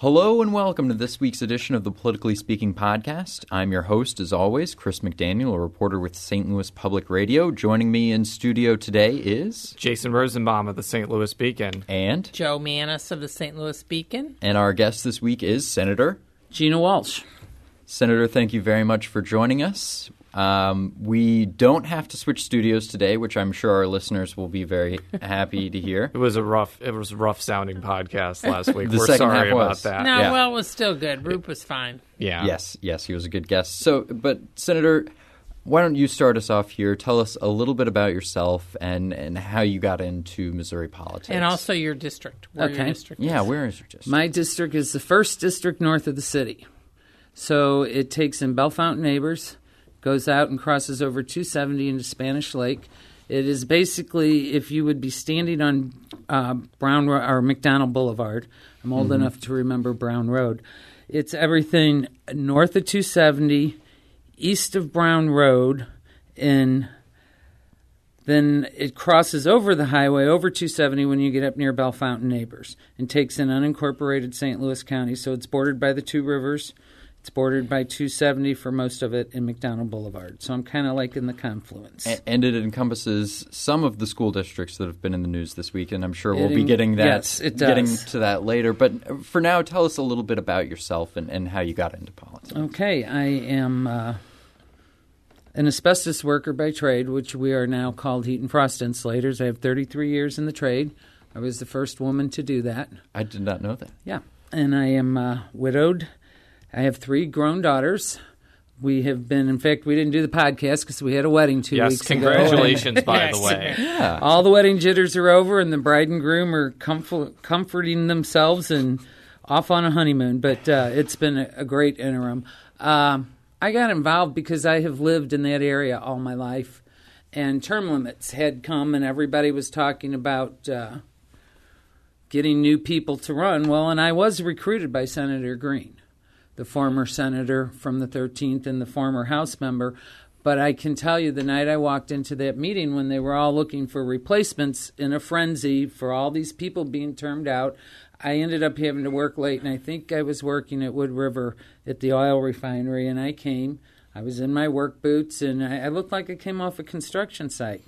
Hello and welcome to this week's edition of the Politically Speaking podcast. I'm your host, as always, Chris McDaniel, a reporter with St. Louis Public Radio. Joining me in studio today is Jason Rosenbaum of the St. Louis Beacon. and Joe Mannies of the St. Louis Beacon. and our guest this week is Senator. Gina Walsh. Senator, thank you very much for joining us. Um, we don't have to switch studios today, which I'm sure our listeners will be very happy to hear. It was a rough, it was a rough sounding podcast last week. The We're second sorry half about was. that. No, yeah. well, it was still good. Rupp was fine. Yeah. Yes, yes, he was a good guest. So, but Senator, why don't you start us off here? Tell us a little bit about yourself and, and how you got into Missouri politics. And also your district. Where your Okay. district yeah, is. where is your district? My district is the first district north of the city. So it takes in Bellefontaine Neighbors, goes out and crosses over 270 into Spanish Lake. It is basically if you would be standing on uh, Brown Ro- or McDonald Boulevard. I'm old enough to remember Brown Road. It's everything north of 270, east of Brown Road, and then it crosses over the highway over 270 when you get up near Bellefontaine Neighbors and takes in unincorporated St. Louis County. So it's bordered by the two rivers. It's bordered by 270 for most of it in McDonald Boulevard. So I'm kind of like in the confluence. A- and it encompasses some of the school districts that have been in the news this week, and I'm sure we'll It be getting that yes, it getting to that later. But for now, tell us a little bit about yourself and, and how you got into politics. Okay, I am uh, an asbestos worker by trade, which we are now called heat and frost insulators. I have 33 years in the trade. I was the first woman to do that. I did not know that. Yeah, and I am uh, widowed. I have three grown daughters. We have been, in fact, we didn't do the podcast because we had a wedding two Yes. weeks ago. Congratulations, by the way. Yeah. All the wedding jitters are over, and the bride and groom are comfort, comforting themselves and off on a honeymoon. But uh, it's been a, a great interim. Um, I got involved because I have lived in that area all my life, and term limits had come, and everybody was talking about uh, getting new people to run. Well, and I was recruited by Senator Green, the former senator from the 13th and the former House member. But I can tell you, the night I walked into that meeting when they were all looking for replacements in a frenzy for all these people being termed out, I ended up having to work late. And I think I was working at Wood River at the oil refinery. And I came, I was in my work boots, and I, I looked like I came off a construction site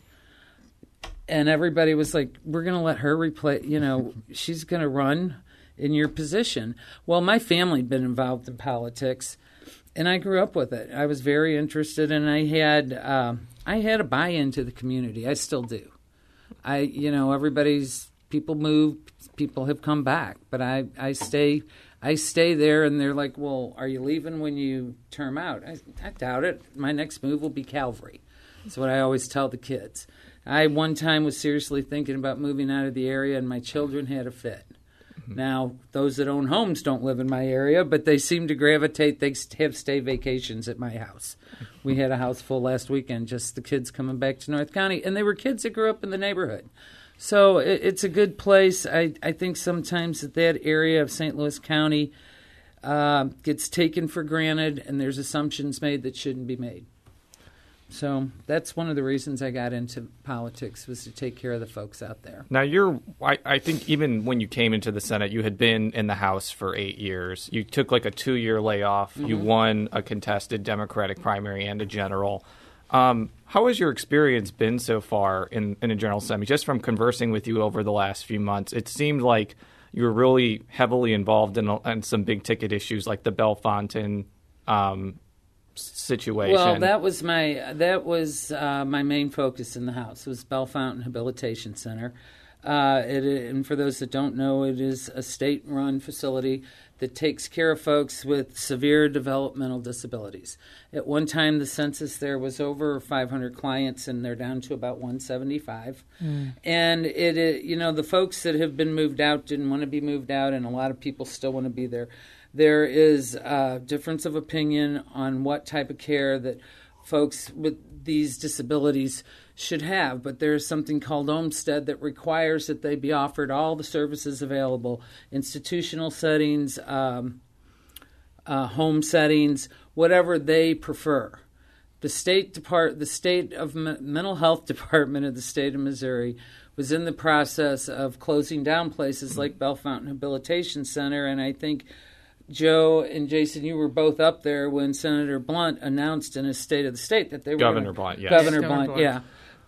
and everybody was like, "We're going to let her replace. You know, she's going to run in your position." Well, my family had been involved in politics, and I grew up with it. I was very interested, and I had um I had a buy-in to the community. I still do. I, you know, everybody's people move, people have come back, but I I stay. I stay there, and they're like, "Well, are you leaving when you term out?" I, I doubt it. My next move will be Calvary. That's what I always tell the kids. I one time was seriously thinking about moving out of the area, and my children had a fit. Now, those that own homes don't live in my area, but they seem to gravitate. They have stay vacations at my house. We had a house full last weekend, just the kids coming back to North County, and they were kids that grew up in the neighborhood. So it, it's a good place. I, I think sometimes that that area of St. Louis County uh, gets taken for granted, and there's assumptions made that shouldn't be made. So that's one of the reasons I got into politics was to take care of the folks out there. Now you're, I, I think even when you came into the Senate, you had been in the House for eight years. You took like a two year layoff. You won a contested Democratic primary and a general. Um, how has your experience been so far in, in a general assembly? Just from conversing with you over the last few months, it seemed like you were really heavily involved in, in some big ticket issues like the Bellefontaine um, situation. Well, that was my that was uh, my main focus in the house was Bellefontaine Habilitation Center. Uh, it, and for those that don't know, it is a state-run facility that takes care of folks with severe developmental disabilities. At one time, the census there was over 500 clients, and they're down to about 175. And it, it, you know, the folks that have been moved out didn't want to be moved out, and a lot of people still want to be there. There is a difference of opinion on what type of care that folks with these disabilities should have, but there is something called Olmstead that requires that they be offered all the services available institutional settings, um, uh, home settings, whatever they prefer. The state depart, the state of M- mental health department of the state of Missouri was in the process of closing down places like Bellefontaine Habilitation Center, and I think Joe and Jason, you were both up there when Senator Blunt announced in his State of the State that they were Governor gonna- Blunt, yes. Governor Governor Blunt, Blunt. yeah,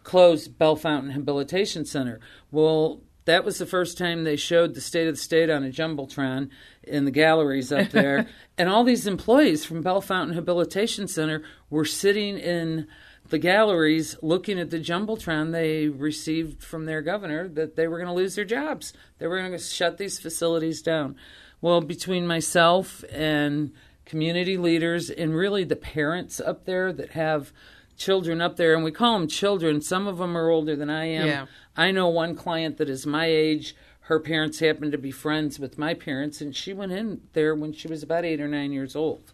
closed Bellefontaine Habilitation Center. Well, that was the first time they showed the State of the State on a jumbotron in the galleries up there, and all these employees from Bellefontaine Habilitation Center were sitting in the galleries looking at the jumbotron they received from their governor that they were going to lose their jobs. They were going to shut these facilities down. Well, between myself and community leaders and really the parents up there that have children up there, and we call them children, some of them are older than I am. Yeah. I know one client that is my age. Her parents happen to be friends with my parents, and she went in there when she was about eight or nine years old.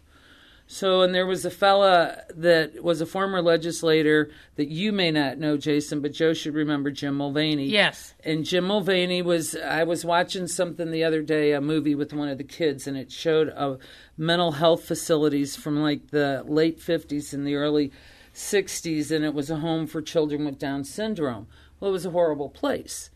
So, and there was a fella that was a former legislator that you may not know, Jason, but Joe should remember Jim Mulvaney. Yes. And Jim Mulvaney was, I was watching something the other day, a movie with one of the kids, and it showed uh, mental health facilities from like the late 50s and the early 60s, and it was a home for children with Down syndrome. Well, it was a horrible place.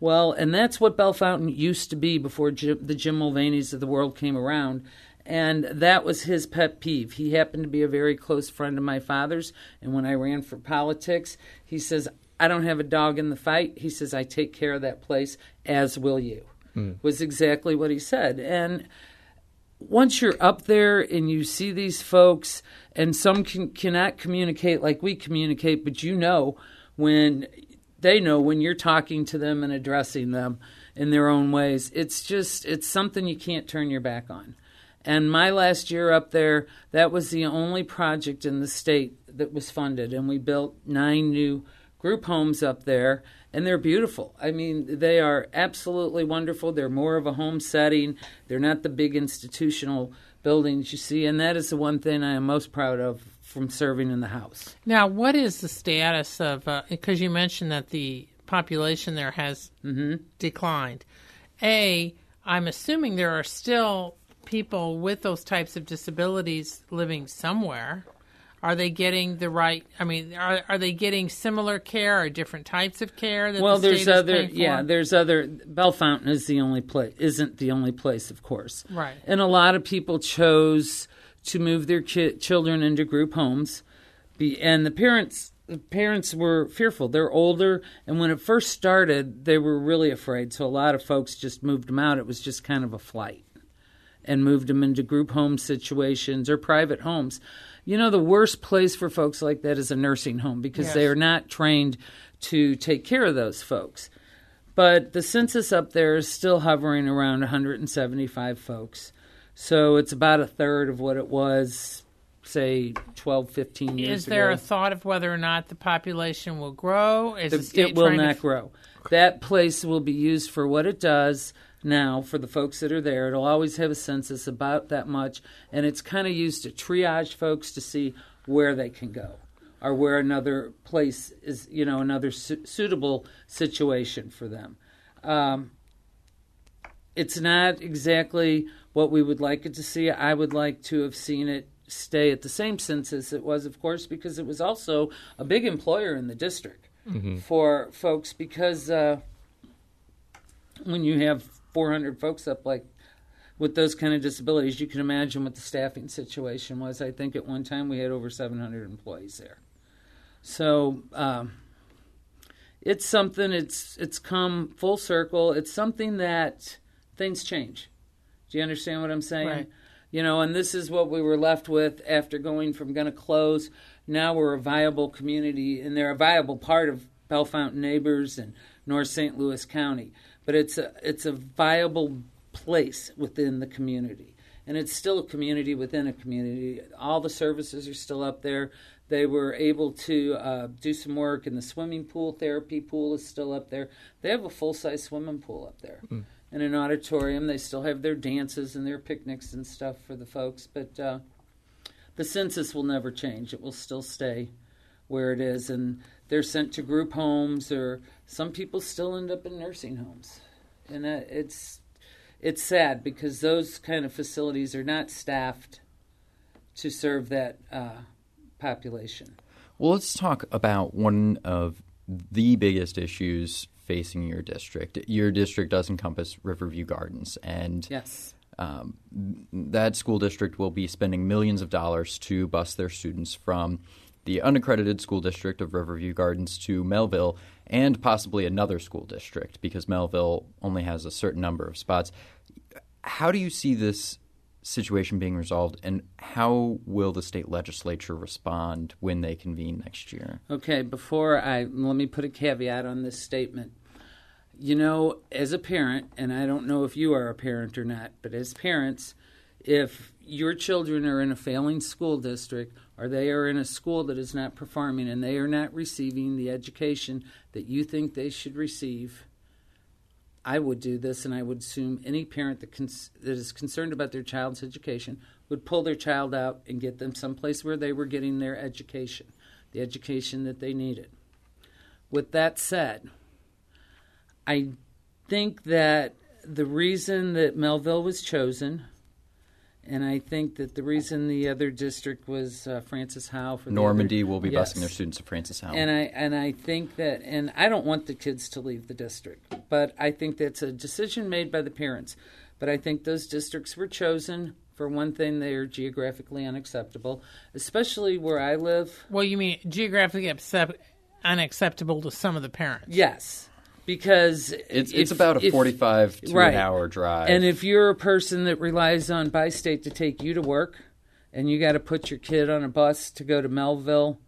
Well, and that's what Bellefontaine used to be before Jim, the Jim Mulvaneys of the world came around. And that was his pet peeve. He happened to be a very close friend of my father's. And when I ran for politics, he says, I don't have a dog in the fight. He says, I take care of that place, as will you. Hmm. Was exactly what he said. And once you're up there and you see these folks, and some can, cannot communicate like we communicate, but you know when they know when you're talking to them and addressing them in their own ways. It's just, it's something you can't turn your back on. And my last year up there, that was the only project in the state that was funded. And we built nine new group homes up there, and they're beautiful. I mean, they are absolutely wonderful. They're more of a home setting, they're not the big institutional buildings you see. And that is the one thing I am most proud of from serving in the House. Now, what is the status of? Uh, because you mentioned that the population there has mm-hmm. declined. A, I'm assuming there are still people with those types of disabilities living somewhere. Are they getting the right? I mean, are are they getting similar care or different types of care? Well, the there's other, yeah, there's other. Bellefontaine is the only place, isn't the only place, of course. Right. And a lot of people chose to move their ki- children into group homes, be, and the parents. The parents were fearful. They're older, and when it first started, they were really afraid. So a lot of folks just moved them out. It was just kind of a flight, and moved them into group home situations or private homes. You know, the worst place for folks like that is a nursing home because they are not trained to take care of those folks. But the census up there is still hovering around 175 folks. So it's about a third of what it was, say, 12, 15 years ago. Is there ago. a thought of whether or not the population will grow? Is the, The- it will trying to not grow. That place will be used for what it does now for the folks that are there. It'll always have a census about that much, and it's kind of used to triage folks to see where they can go or where another place is, you know, another su- suitable situation for them. Um, it's not exactly what we would like it to see. I would like to have seen it stay at the same census it was, of course, because it was also a big employer in the district for folks. Because uh, when you have 400 folks up like with those kind of disabilities, you can imagine what the staffing situation was. I think at one time we had over 700 employees there. So um, it's something. It's it's come full circle. It's something that things change. Do you understand what I'm saying? Right. You know, and this is what we were left with after going from going to close. Now we're a viable community, and they're a viable part of Bellefontaine neighbors and North St. Louis County. But it's a it's a viable place within the community, and it's still a community within a community. All the services are still up there. They were able to uh, do some work in the swimming pool. Therapy pool is still up there. They have a full size swimming pool up there and an auditorium. They still have their dances and their picnics and stuff for the folks. But uh, the census will never change. It will still stay where it is, and they're sent to group homes, or some people still end up in nursing homes, and uh, it's it's sad because those kind of facilities are not staffed to serve that uh, population. Well, let's talk about one of the biggest issues facing your district. Your district does encompass Riverview Gardens, and Yes. um, that school district will be spending millions of dollars to bus their students from the unaccredited school district of Riverview Gardens to Mehlville and possibly another school district because Mehlville only has a certain number of spots. How do you see this situation being resolved, and how will the state legislature respond when they convene next year? Okay, before I let me put a caveat on this statement. You know, as a parent, and I don't know if you are a parent or not, but as parents, if your children are in a failing school district or they are in a school that is not performing and they are not receiving the education that you think they should receive, I would do this, and I would assume any parent that, cons- that is concerned about their child's education would pull their child out and get them someplace where they were getting their education, the education that they needed. With that said, I think that the reason that Mehlville was chosen, and I think that the reason the other district was uh, Francis Howell for the Normandy other- will be Yes. busing their students to Francis Howell. and I and I think that and I don't want the kids to leave the district, but I think that's a decision made by the parents. But I think those districts were chosen for one thing they are geographically unacceptable, especially where I live. Well, you mean geographically accept- unacceptable to some of the parents? Yes, because it's, if- it's about a if- 45 to right. an hour drive. And if you're a person that relies on Bi State to take you to work, and you got to put your kid on a bus to go to Mehlville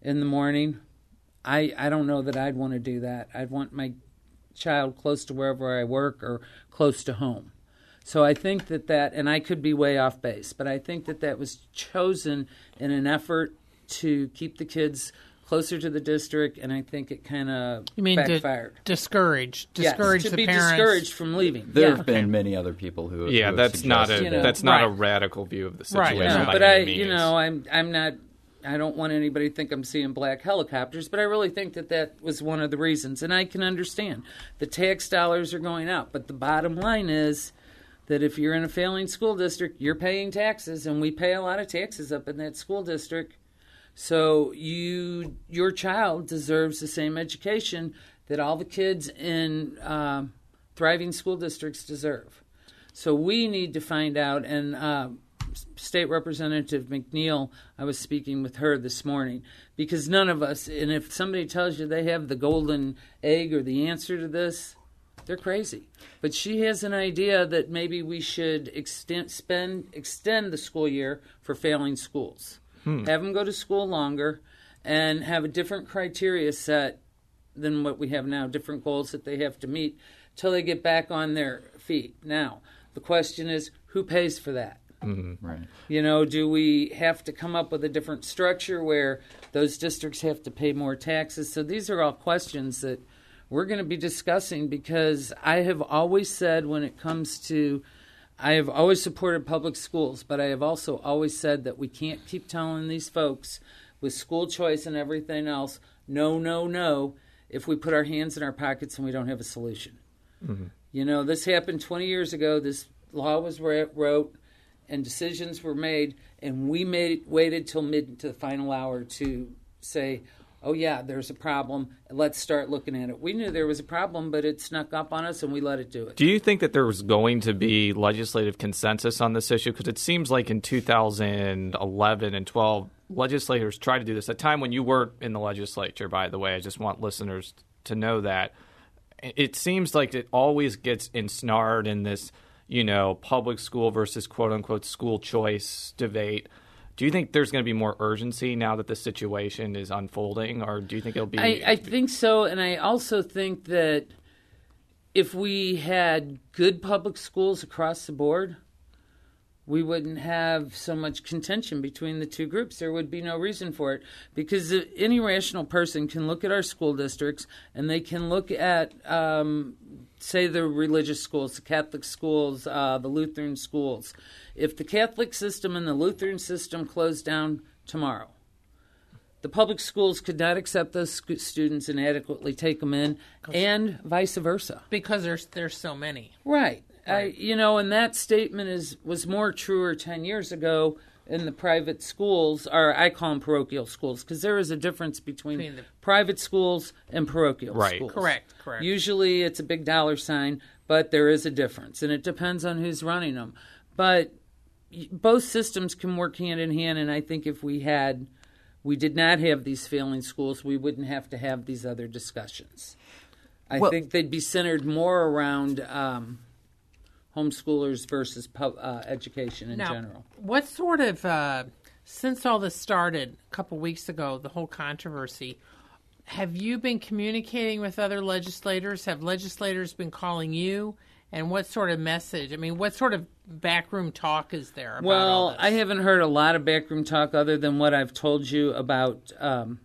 in the morning, I I don't know that I'd want to do that. I'd want my child close to wherever I work or close to home. So I think that that, and I could be way off base, but I think that that was chosen in an effort to keep the kids closer to the district, and I think it kind of You mean to backfired. discourage, Yes, discourage to the be parents? discouraged from leaving. there yeah. have been many other people who. who Yeah, have that's not a You know, that's not a radical view of the Right, situation. no, by but any I, means. you know, I'm I'm not. I don't want anybody to think I'm seeing black helicopters, but I really think that that was one of the reasons, and I can understand the tax dollars are going up, but the bottom line is that if you're in a failing school district, you're paying taxes, and we pay a lot of taxes up in that school district. So you, your child deserves the same education that all the kids in um, thriving school districts deserve. So we need to find out. And uh, State Representative McNeil, I was speaking with her this morning because none of us, and if somebody tells you they have the golden egg or the answer to this, they're crazy. But she has an idea that maybe we should extend spend extend the school year for failing schools. Hmm. Have them go to school longer and have a different criteria set than what we have now, different goals that they have to meet till they get back on their feet. Now, the question is who pays for that? Mm-hmm. Right. You know, do we have to come up with a different structure where those districts have to pay more taxes? So these are all questions that we're going to be discussing because I have always said when it comes to I have always supported public schools, but I have also always said that we can't keep telling these folks with school choice and everything else, no, no, no, if we put our hands in our pockets and we don't have a solution. Mm-hmm. You know, this happened 20 years ago. This law was wrote, and decisions were made, and we made waited till mid to the final hour to say, "Oh yeah, there's a problem. Let's start looking at it." We knew there was a problem, but it snuck up on us, and we let it do it. Do you think that there was going to be legislative consensus on this issue? Because it seems like in 2011 and 12, legislators tried to do this. A time when you were in the legislature, by the way, I just want listeners to know that. It seems like it always gets ensnared in this, you know, public school versus quote unquote school choice debate. Do you think there's going to be more urgency now that the situation is unfolding, or do you think it'll be? I, I think so, and I also think that if we had good public schools across the board, we wouldn't have so much contention between the two groups. There would be no reason for it because any rational person can look at our school districts and they can look at, um, say, the religious schools, the Catholic schools, uh, the Lutheran schools. If the Catholic system and the Lutheran system closed down tomorrow, the public schools could not accept those sc- students and adequately take them in, and vice versa. because there's there's so many. Right. I, you know, and that statement is was more truer ten years ago in the private schools, or I call them parochial schools, because there is a difference between, Between the- private schools and parochial Right. schools. Correct, correct. Usually it's a big dollar sign, but there is a difference, and it depends on who's running them. But both systems can work hand in hand, and I think if we had, we did not have these failing schools, we wouldn't have to have these other discussions. I Well- think they'd be centered more around um, homeschoolers versus pub, uh, education in now, general. what sort of uh, since all this started a couple weeks ago, the whole controversy? Have you been communicating with other legislators? Have legislators been calling you? And what sort of message? I mean, what sort of backroom talk is there Well? I haven't heard a lot of backroom talk other than what I've told you about um,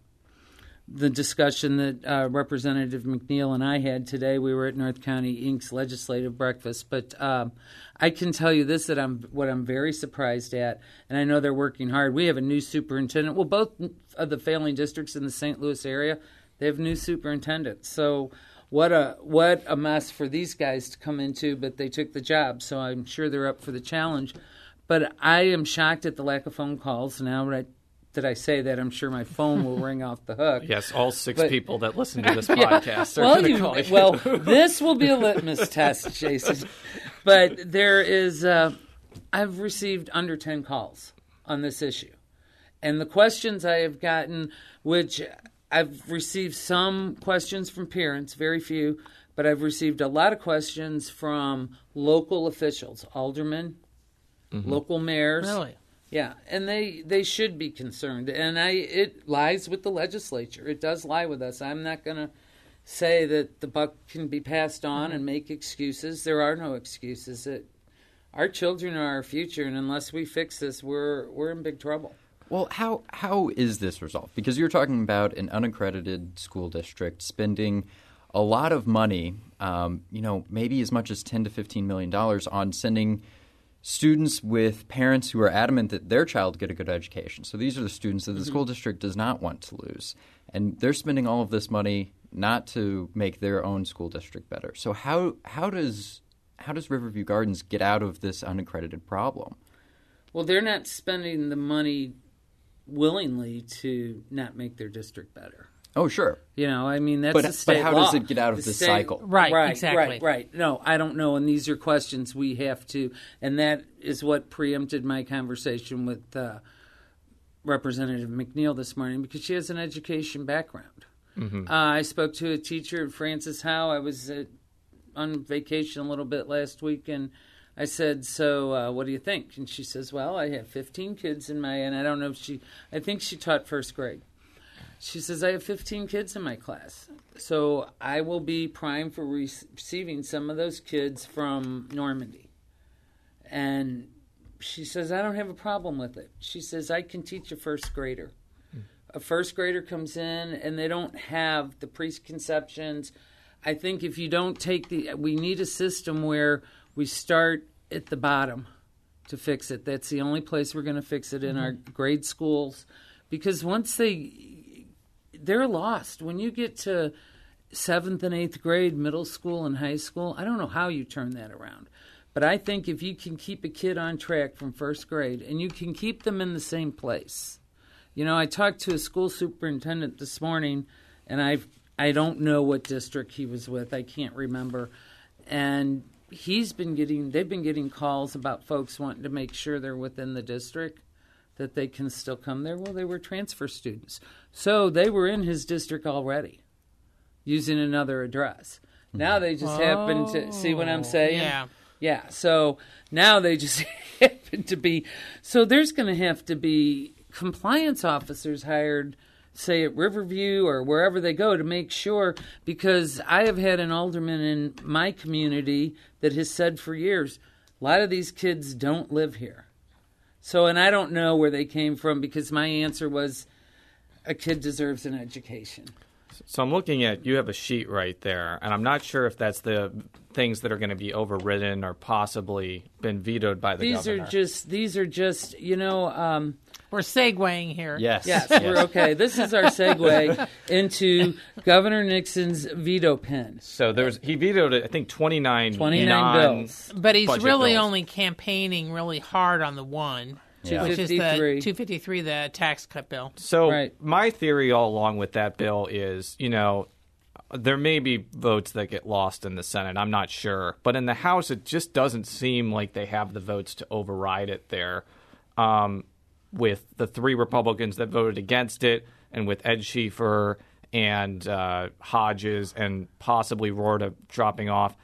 the discussion that uh, Representative McNeil and I had today. We were at North County Inc.'s legislative breakfast, but um, I can tell you this: that I'm what I'm very surprised at, and I know they're working hard. We have a new superintendent. Well, both of the failing districts in the St. Louis area, they have new superintendents. So what a what a mess for these guys to come into, but they took the job, so I'm sure they're up for the challenge. But I am shocked at the lack of phone calls. Now that I, that I say that, I'm sure my phone will ring off the hook. Yes, all six But- people that listen to this Yeah. podcast are well, going to you- call you. well, this will be a litmus test, Jason. But there is, uh, I've received under 10 calls on this issue. And the questions I have gotten, which I've received some questions from parents, very few, but I've received a lot of questions from local officials, aldermen, local mayors. really. Yeah, and they they should be concerned, and I it lies with the legislature. It does lie with us. I'm not going to say that the buck can be passed on and make excuses. There are no excuses. It, our children are our future, and unless we fix this, we're we're in big trouble. Well, how how is this resolved? Because you're talking about an unaccredited school district spending a lot of money, um, you know, maybe as much as ten to fifteen million dollars on sending students with parents who are adamant that their child get a good education. So these are the students that the mm-hmm. school district does not want to lose, and they're spending all of this money not to make their own school district better. So how how does how does Riverview Gardens get out of this unaccredited problem? Well, they're not spending the money willingly to not make their district better. Oh, sure. You know, I mean that's But- a but how law. does it get out of The this state- cycle? Right, right, exactly. right, right. No, I don't know, and these are questions we have to, and that is what preempted my conversation with uh, Representative McNeil this morning because she has an education background. Uh, I spoke to a teacher at Francis Howell. I was at, on vacation a little bit last week, and I said, "So, uh, what do you think?" And she says, "Well, I have 15 kids in my, and I don't know if she, I think she taught first grade." She says, I have 15 kids in my class. So I will be primed for re- receiving some of those kids from Normandy. And she says, I don't have a problem with it. She says, I can teach a first grader. Hmm. A first grader comes in and they don't have the preconceptions. I think if you don't take the, we need a system where we start at the bottom to fix it. That's the only place we're going to fix it in our mm-hmm. grade schools. Because once they, they're lost. When you get to seventh and eighth grade, middle school and high school, I don't know how you turn that around. But I think if you can keep a kid on track from first grade and you can keep them in the same place. You know, I talked to a school superintendent this morning and I I don't know what district he was with. I can't remember. And he's been getting they've been getting calls about folks wanting to make sure they're within the district that they can still come there. Well, they were transfer students. So they were in his district already using another address. Now they just happen to see what I'm saying? Oh, yeah. Yeah. So now they just happen to be. So there's going to have to be compliance officers hired, say at Riverview or wherever they go, to make sure. Because I have had an alderman in my community that has said for years, a lot of these kids don't live here. So, and I don't know where they came from because my answer was, a kid deserves an education. So I'm looking at you have a sheet right there, and I'm not sure if that's the things that are going to be overridden or possibly been vetoed by the These governor. are just these are just you know um, We're segueing here. Yes. Yes, we're okay. This is our segue into Governor Nixon's veto pen. so there's he vetoed I think 29 29 bills. But he's really bills. only campaigning really hard on the one. Yeah. which is the 253. 253, the tax cut bill. So Right. my theory all along with that bill is, you know, there may be votes that get lost in the Senate. I'm not sure, but in the House, it just doesn't seem like they have the votes to override it there. Um, with the three Republicans that voted against it, and with Ed Schieffer and uh, Hodges and possibly Rorta dropping off,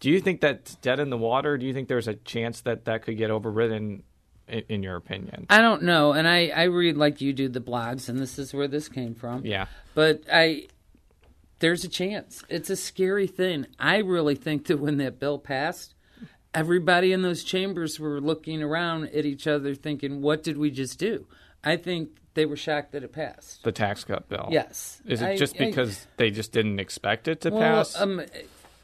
do you think that's dead in the water? Do you think there's a chance that that could get overridden? In, in your opinion, I don't know, and I I read like you do the blogs, and this is where this came from. yeah. but I there's a chance. It's a scary thing. I really think that when that bill passed, everybody in those chambers were looking around at each other thinking, "What did we just do?" I think they were shocked that it passed. the tax cut bill. Yes. Is it I- just I- because they just didn't expect it to well, pass, um,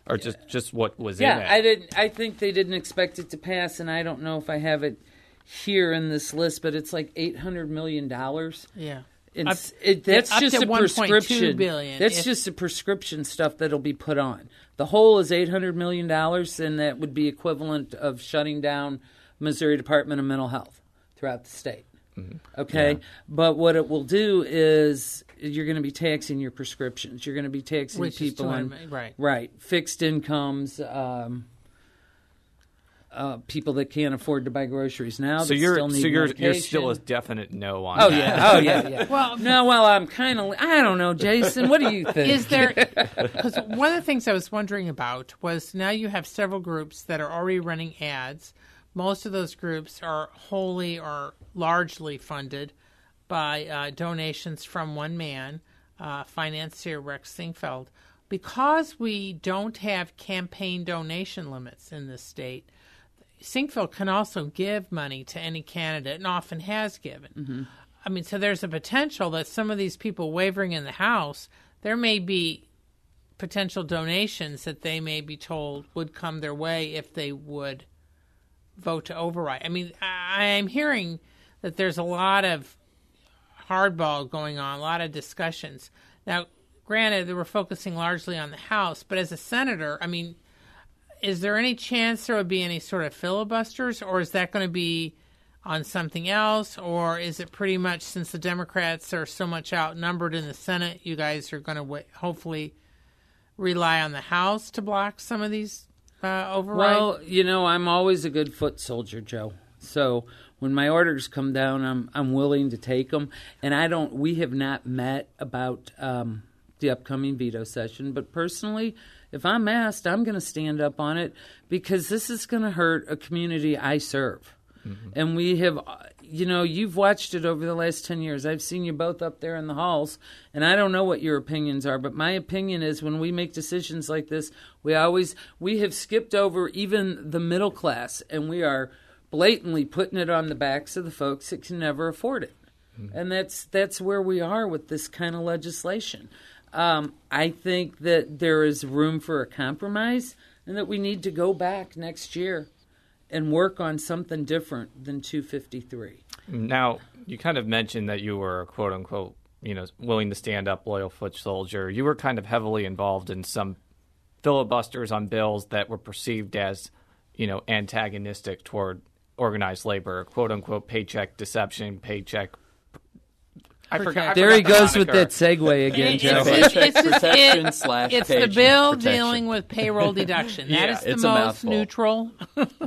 or just just what was yeah, in it? I didn't. I think they didn't expect it to pass, and I don't know if I have it here in this list, but it's like eight hundred million dollars. Yeah. It's, it, that's up just to a prescription. billion. That's If- just a prescription stuff that'll be put on. The whole is eight hundred million dollars, and that would be equivalent of shutting down Missouri Department of Mental Health throughout the state. Mm-hmm. Okay, but what it will do is you're going to be taxing your prescriptions. You're going to be taxing Which people on right. right fixed incomes. Um, uh, people that can't afford to buy groceries now. so you're still need so you're you're still a definite no on Oh that. yeah, oh yeah, yeah. Well, no, well, I'm kind of. I don't know, Jason. What do you think? Is there? Because one of the things I was wondering about was now you have several groups that are already running ads. Most of those groups are wholly or largely funded by uh, donations from one man, uh, financier Rex Sinquefield. Because we don't have campaign donation limits in this state, Sinquefield can also give money to any candidate and often has given. Mm-hmm. I mean, so there's a potential that some of these people wavering in the House, there may be potential donations that they may be told would come their way if they would vote to override. I mean, I am hearing that there's a lot of hardball going on, a lot of discussions. Now, granted, they were focusing largely on the House, but as a senator, I mean, is there any chance there would be any sort of filibusters, or is that going to be on something else, or is it pretty much since the Democrats are so much outnumbered in the Senate, you guys are going to w- hopefully rely on the House to block some of these uh, well, you know, I'm always a good foot soldier, Joe. So when my orders come down, I'm I'm willing to take them. And I don't. We have not met about um, the upcoming veto session, but personally. If I'm asked, I'm going to stand up on it because this is going to hurt a community I serve. And we have, uh, you know, you've watched it over the last 10 years. I've seen you both up there in the halls, and I don't know what your opinions are, but my opinion is when we make decisions like this, we always, we have skipped over even the middle class, and we are blatantly putting it on the backs of the folks that can never afford it. And that's that's where we are with this kind of legislation. Um, I think that there is room for a compromise, and that we need to go back next year and work on something different than 253. Now, you kind of mentioned that you were quote unquote, you know, willing to stand up, loyal foot soldier. You were kind of heavily involved in some filibusters on bills that were perceived as, you know, antagonistic toward organized labor, quote unquote, paycheck deception, paycheck. I forgot. I There he forgot the goes with that segue again, It's- Joe. it's- it's just- Protection it- slash It's the bill protection. dealing with payroll deduction. That Yeah, is the it's a most mouthful. neutral.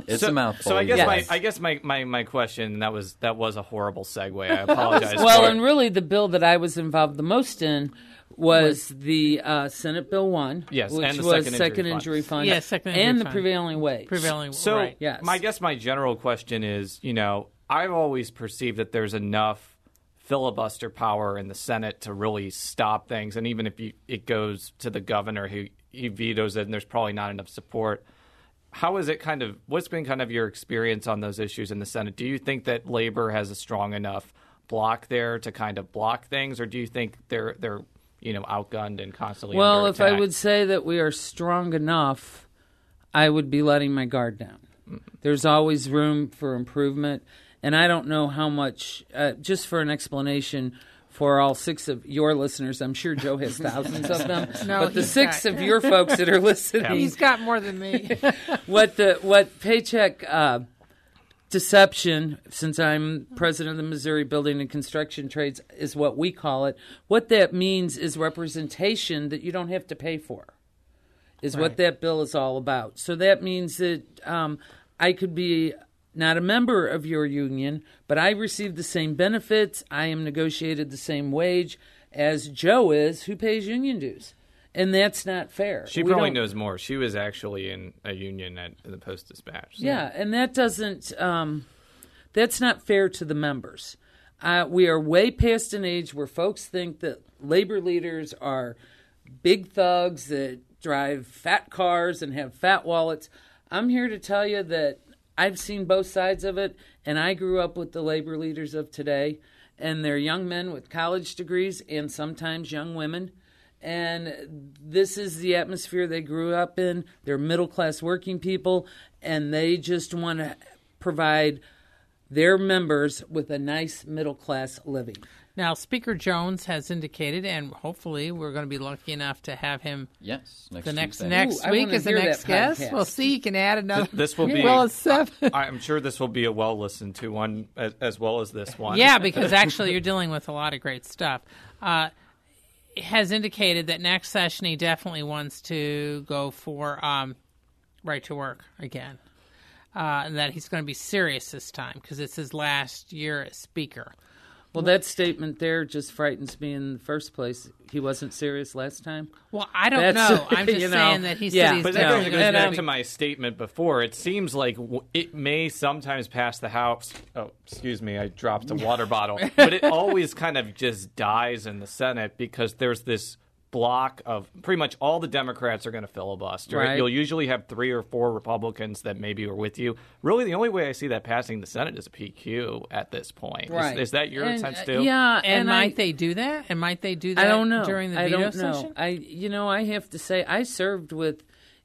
It's so, a mouthful. So I guess Yes. my I guess my, my, my question that was that was a horrible segue. I apologize. Well, for it. and really, the bill that I was involved the most in was the uh, Senate Bill One, Yes, which and the was second second injury injury fund. fund, Yeah, second injury and the fund. prevailing wage. Prevailing So, right. Yes. my guess my general question is, you know, I've always perceived that there's enough filibuster power in the Senate to really stop things, and even if you, it goes to the governor, who he vetoes it, and there's probably not enough support. How is it kind of? What's been kind of your experience on those issues in the Senate? Do you think that labor has a strong enough block there to kind of block things, or do you think they're they're you know outgunned and constantly? Well, if I would say that we are strong enough, I would be letting my guard down. Mm-hmm. There's always room for improvement, and I don't know how much. Uh, just for an explanation. For all six of your listeners, I'm sure Joe has thousands of them. No, but the six got- of your folks that are listening, He's got more than me. what the what paycheck uh, deception, since I'm president of the Missouri Building and Construction Trades, is what we call it. What that means is representation that you don't have to pay for, is what that bill is all about. So that means that um, I could be not a member of your union, but I receive the same benefits. I am negotiated the same wage as Joe is, who pays union dues. And that's not fair. She We probably don't- knows more. She was actually in a union at the Post Dispatch. so- Yeah, and that doesn't. Um, that's not fair to the members. Uh, we are way past an age where folks think that labor leaders are big thugs that drive fat cars and have fat wallets. I'm here to tell you that I've seen both sides of it, and I grew up with the labor leaders of today, and they're young men with college degrees and sometimes young women. And this is the atmosphere they grew up in. They're middle class working people, and they just want to provide their members with a nice middle class living. Now, Speaker Jones has indicated, and hopefully we're going to be lucky enough to have him Yes, next the next Tuesday. next Ooh, week wanna as the next guest. podcast. We'll see. You can add another. This will be. Well, it's seven. I'm sure this will be a well listened to one as, as well as this one. Yeah, because actually you're dealing with a lot of great stuff. Uh, has indicated that next session he definitely wants to go for um, right to work again, uh, and that he's going to be serious this time because it's his last year as speaker. Well, that statement there just frightens me in the first place. He wasn't serious last time. Well, I don't That's- know. I'm just you know, saying that he yeah. said he's But that definitely goes going back to to my statement before. It seems like w- it may sometimes pass the House. Oh, excuse me, I dropped a water bottle. But it always kind of just dies in the Senate because there's this block of pretty much all the Democrats are going to filibuster. Right. You'll usually have three or four Republicans that maybe are with you. Really, the only way I see that passing the Senate is a PQ at this point. Is- Right. Is, that your And, sense uh. Yeah, And, and might I, they do that? And might they do that I don't know. during the I veto don't know. session? I, you know, I have to say, I served with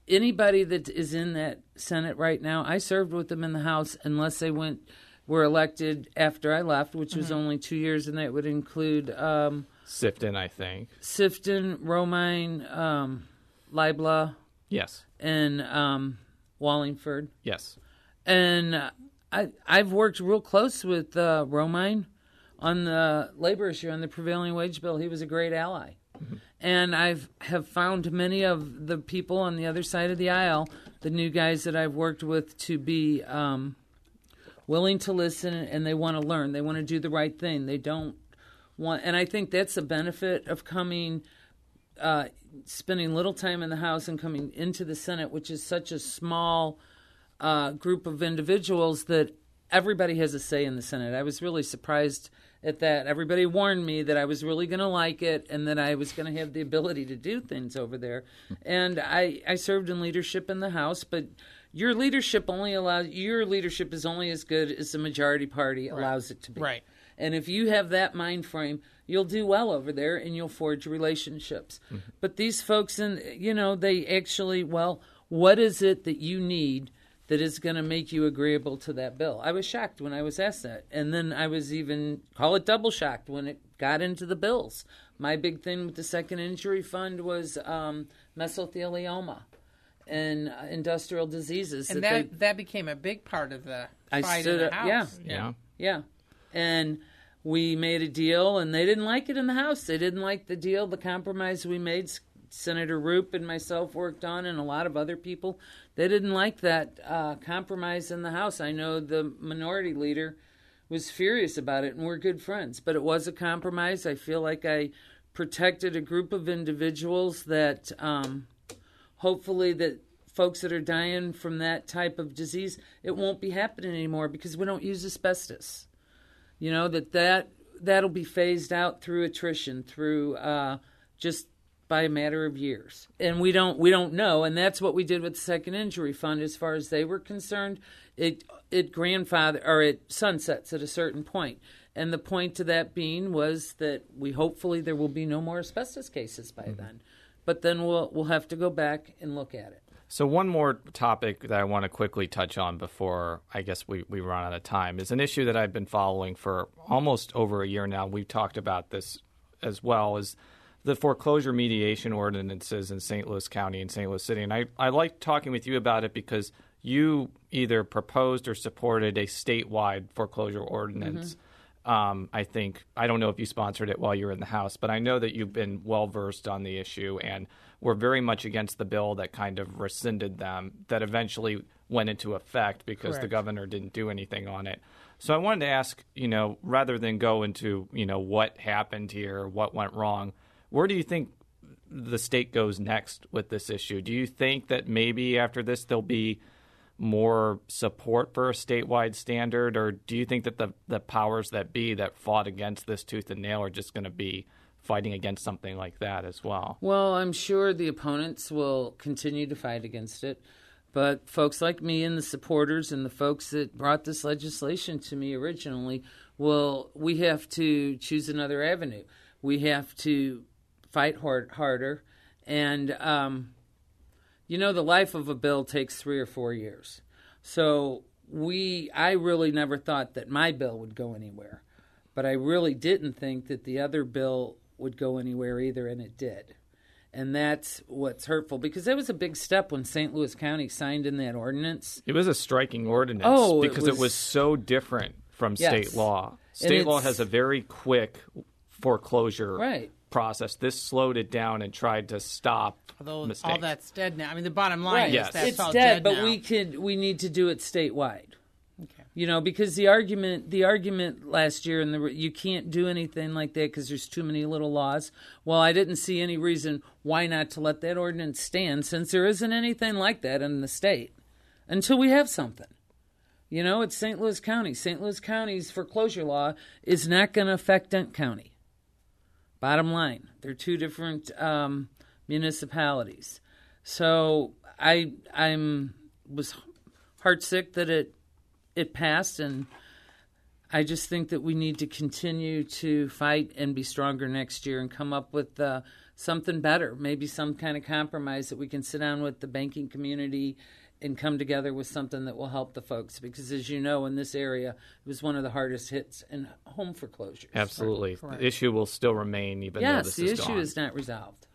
anybody that is in that Senate right now. I served with them in the House, unless they went were elected after I left, which was Mm-hmm. only two years, and that would include um, Sifton, I think. Sifton, Romine, um, Libla, Yes. and um, Wallingford. Yes. and I I've worked real close with uh, Romine on the labor issue on the prevailing wage bill. He was a great ally, and I've have found many of the people on the other side of the aisle, the new guys that I've worked with, to be um, willing to listen and they want to learn. They want to do the right thing. They don't want, and I think that's the benefit of coming uh, spending little time in the House and coming into the Senate, which is such a small uh, group of individuals that everybody has a say in the Senate. I was really surprised at that. Everybody warned me that I was really going to like it and that I was going to have the ability to do things over there. And I, I served in leadership in the House, but your leadership only allows your leadership is only as good as the majority party allows it to be. Right. And if you have that mind frame, you'll do well over there and you'll forge relationships. But these folks, and you know, they actually, well, what is it that you need that is going to make you agreeable to that bill? I was shocked when I was asked that. And then I was even, call it double shocked when it got into the bills. My big thing with the second injury fund was um, mesothelioma and uh, industrial diseases. and that they- that that became a big part of the I fight stood in the up- yeah. House. Yeah. Yeah. And we made a deal, and they didn't like it in the House. They didn't like the deal, the compromise we made. Senator Rupp and myself worked on, and a lot of other people. They didn't like that uh, compromise in the House. I know the minority leader was furious about it, and we're good friends. But it was a compromise. I feel like I protected a group of individuals that um, hopefully that folks that are dying from that type of disease it won't be happening anymore because we don't use asbestos you know that that that'll be phased out through attrition through uh, just by a matter of years. And we don't we don't know. And that's what we did with the second injury fund as far as they were concerned. It it grandfather or it sunsets at a certain point. And the point to that being was that we hopefully there will be no more asbestos cases by then. But then we'll we'll have to go back and look at it So one more topic that I want to quickly touch on before I guess we, we run out of time is an issue that I've been following for almost over a year now. We've talked about this as well as the foreclosure mediation ordinances in St. Louis County and St. Louis City. And I, I like talking with you about it because you either proposed or supported a statewide foreclosure ordinance. Um, I think I don't know if you sponsored it while you were in the House, but I know that you've been well versed on the issue and were very much against the bill that kind of rescinded them, that eventually went into effect because the governor didn't do anything on it. So I wanted to ask, you know, rather than go into you know what happened here, what went wrong, where do you think the state goes next with this issue? Do you think that maybe after this there'll be more support for a statewide standard, or do you think that the the powers that be that fought against this tooth and nail are just going to be fighting against something like that as well? Well, I'm sure the opponents will continue to fight against it. But folks like me and the supporters and the folks that brought this legislation to me originally will, we have to choose another avenue. We have to fight hard, harder. And, um, you know, the life of a bill takes three or four years. So we, I really never thought that my bill would go anywhere. But I really didn't think that the other bill would go anywhere either, and it did. And that's what's hurtful because that was a big step when St. Louis County signed in that ordinance. It was a striking ordinance Oh, because it was- was so different from Yes. state law. State law has a very quick foreclosure Right. process. This slowed it down and tried to stop Although mistakes. all that's dead now. I mean, the bottom line Yes. is that's it's all dead, but now. we could we need to do it statewide. You know, because the argument the argument last year and the you can't do anything like that because there's too many little laws. Well, I didn't see any reason why not to let that ordinance stand since there isn't anything like that in the state until we have something. You know, it's St. Louis County. St. Louis County's foreclosure law is not going to affect Dent County. Bottom line, they're two different um, municipalities. So I I'm was heartsick that it it passed, and I just think that we need to continue to fight and be stronger next year and come up with uh, something better, maybe some kind of compromise that we can sit down with the banking community and come together with something that will help the folks. Because as you know, in this area, it was one of the hardest hits in home foreclosures. Absolutely. Correct. The issue will still remain even though Yes, this the is issue gone. is not resolved.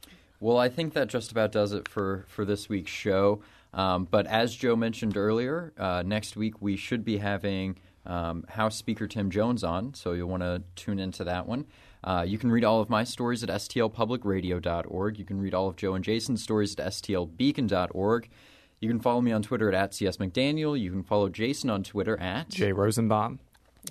Well, I think that just about does it for, for this week's show. Um, but as Jo mentioned earlier, uh, next week we should be having um, House Speaker Tim Jones on, so you'll want to tune into that one. Uh, you can read all of my stories at stlpublicradio.org. You can read all of Jo and Jason's stories at stlbeacon.org. You can follow me on Twitter at, at csmcdaniel. You can follow Jason on Twitter at, Jay Rosenbaum.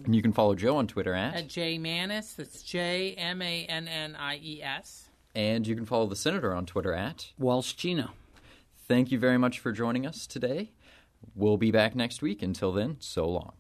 and you can follow Jo on Twitter at, At J Mannies, that's J M A N N I E S. and you can follow the Senator on Twitter at. Walsh Gina. Thank you very much for joining us today. We'll be back next week. Until then, so long.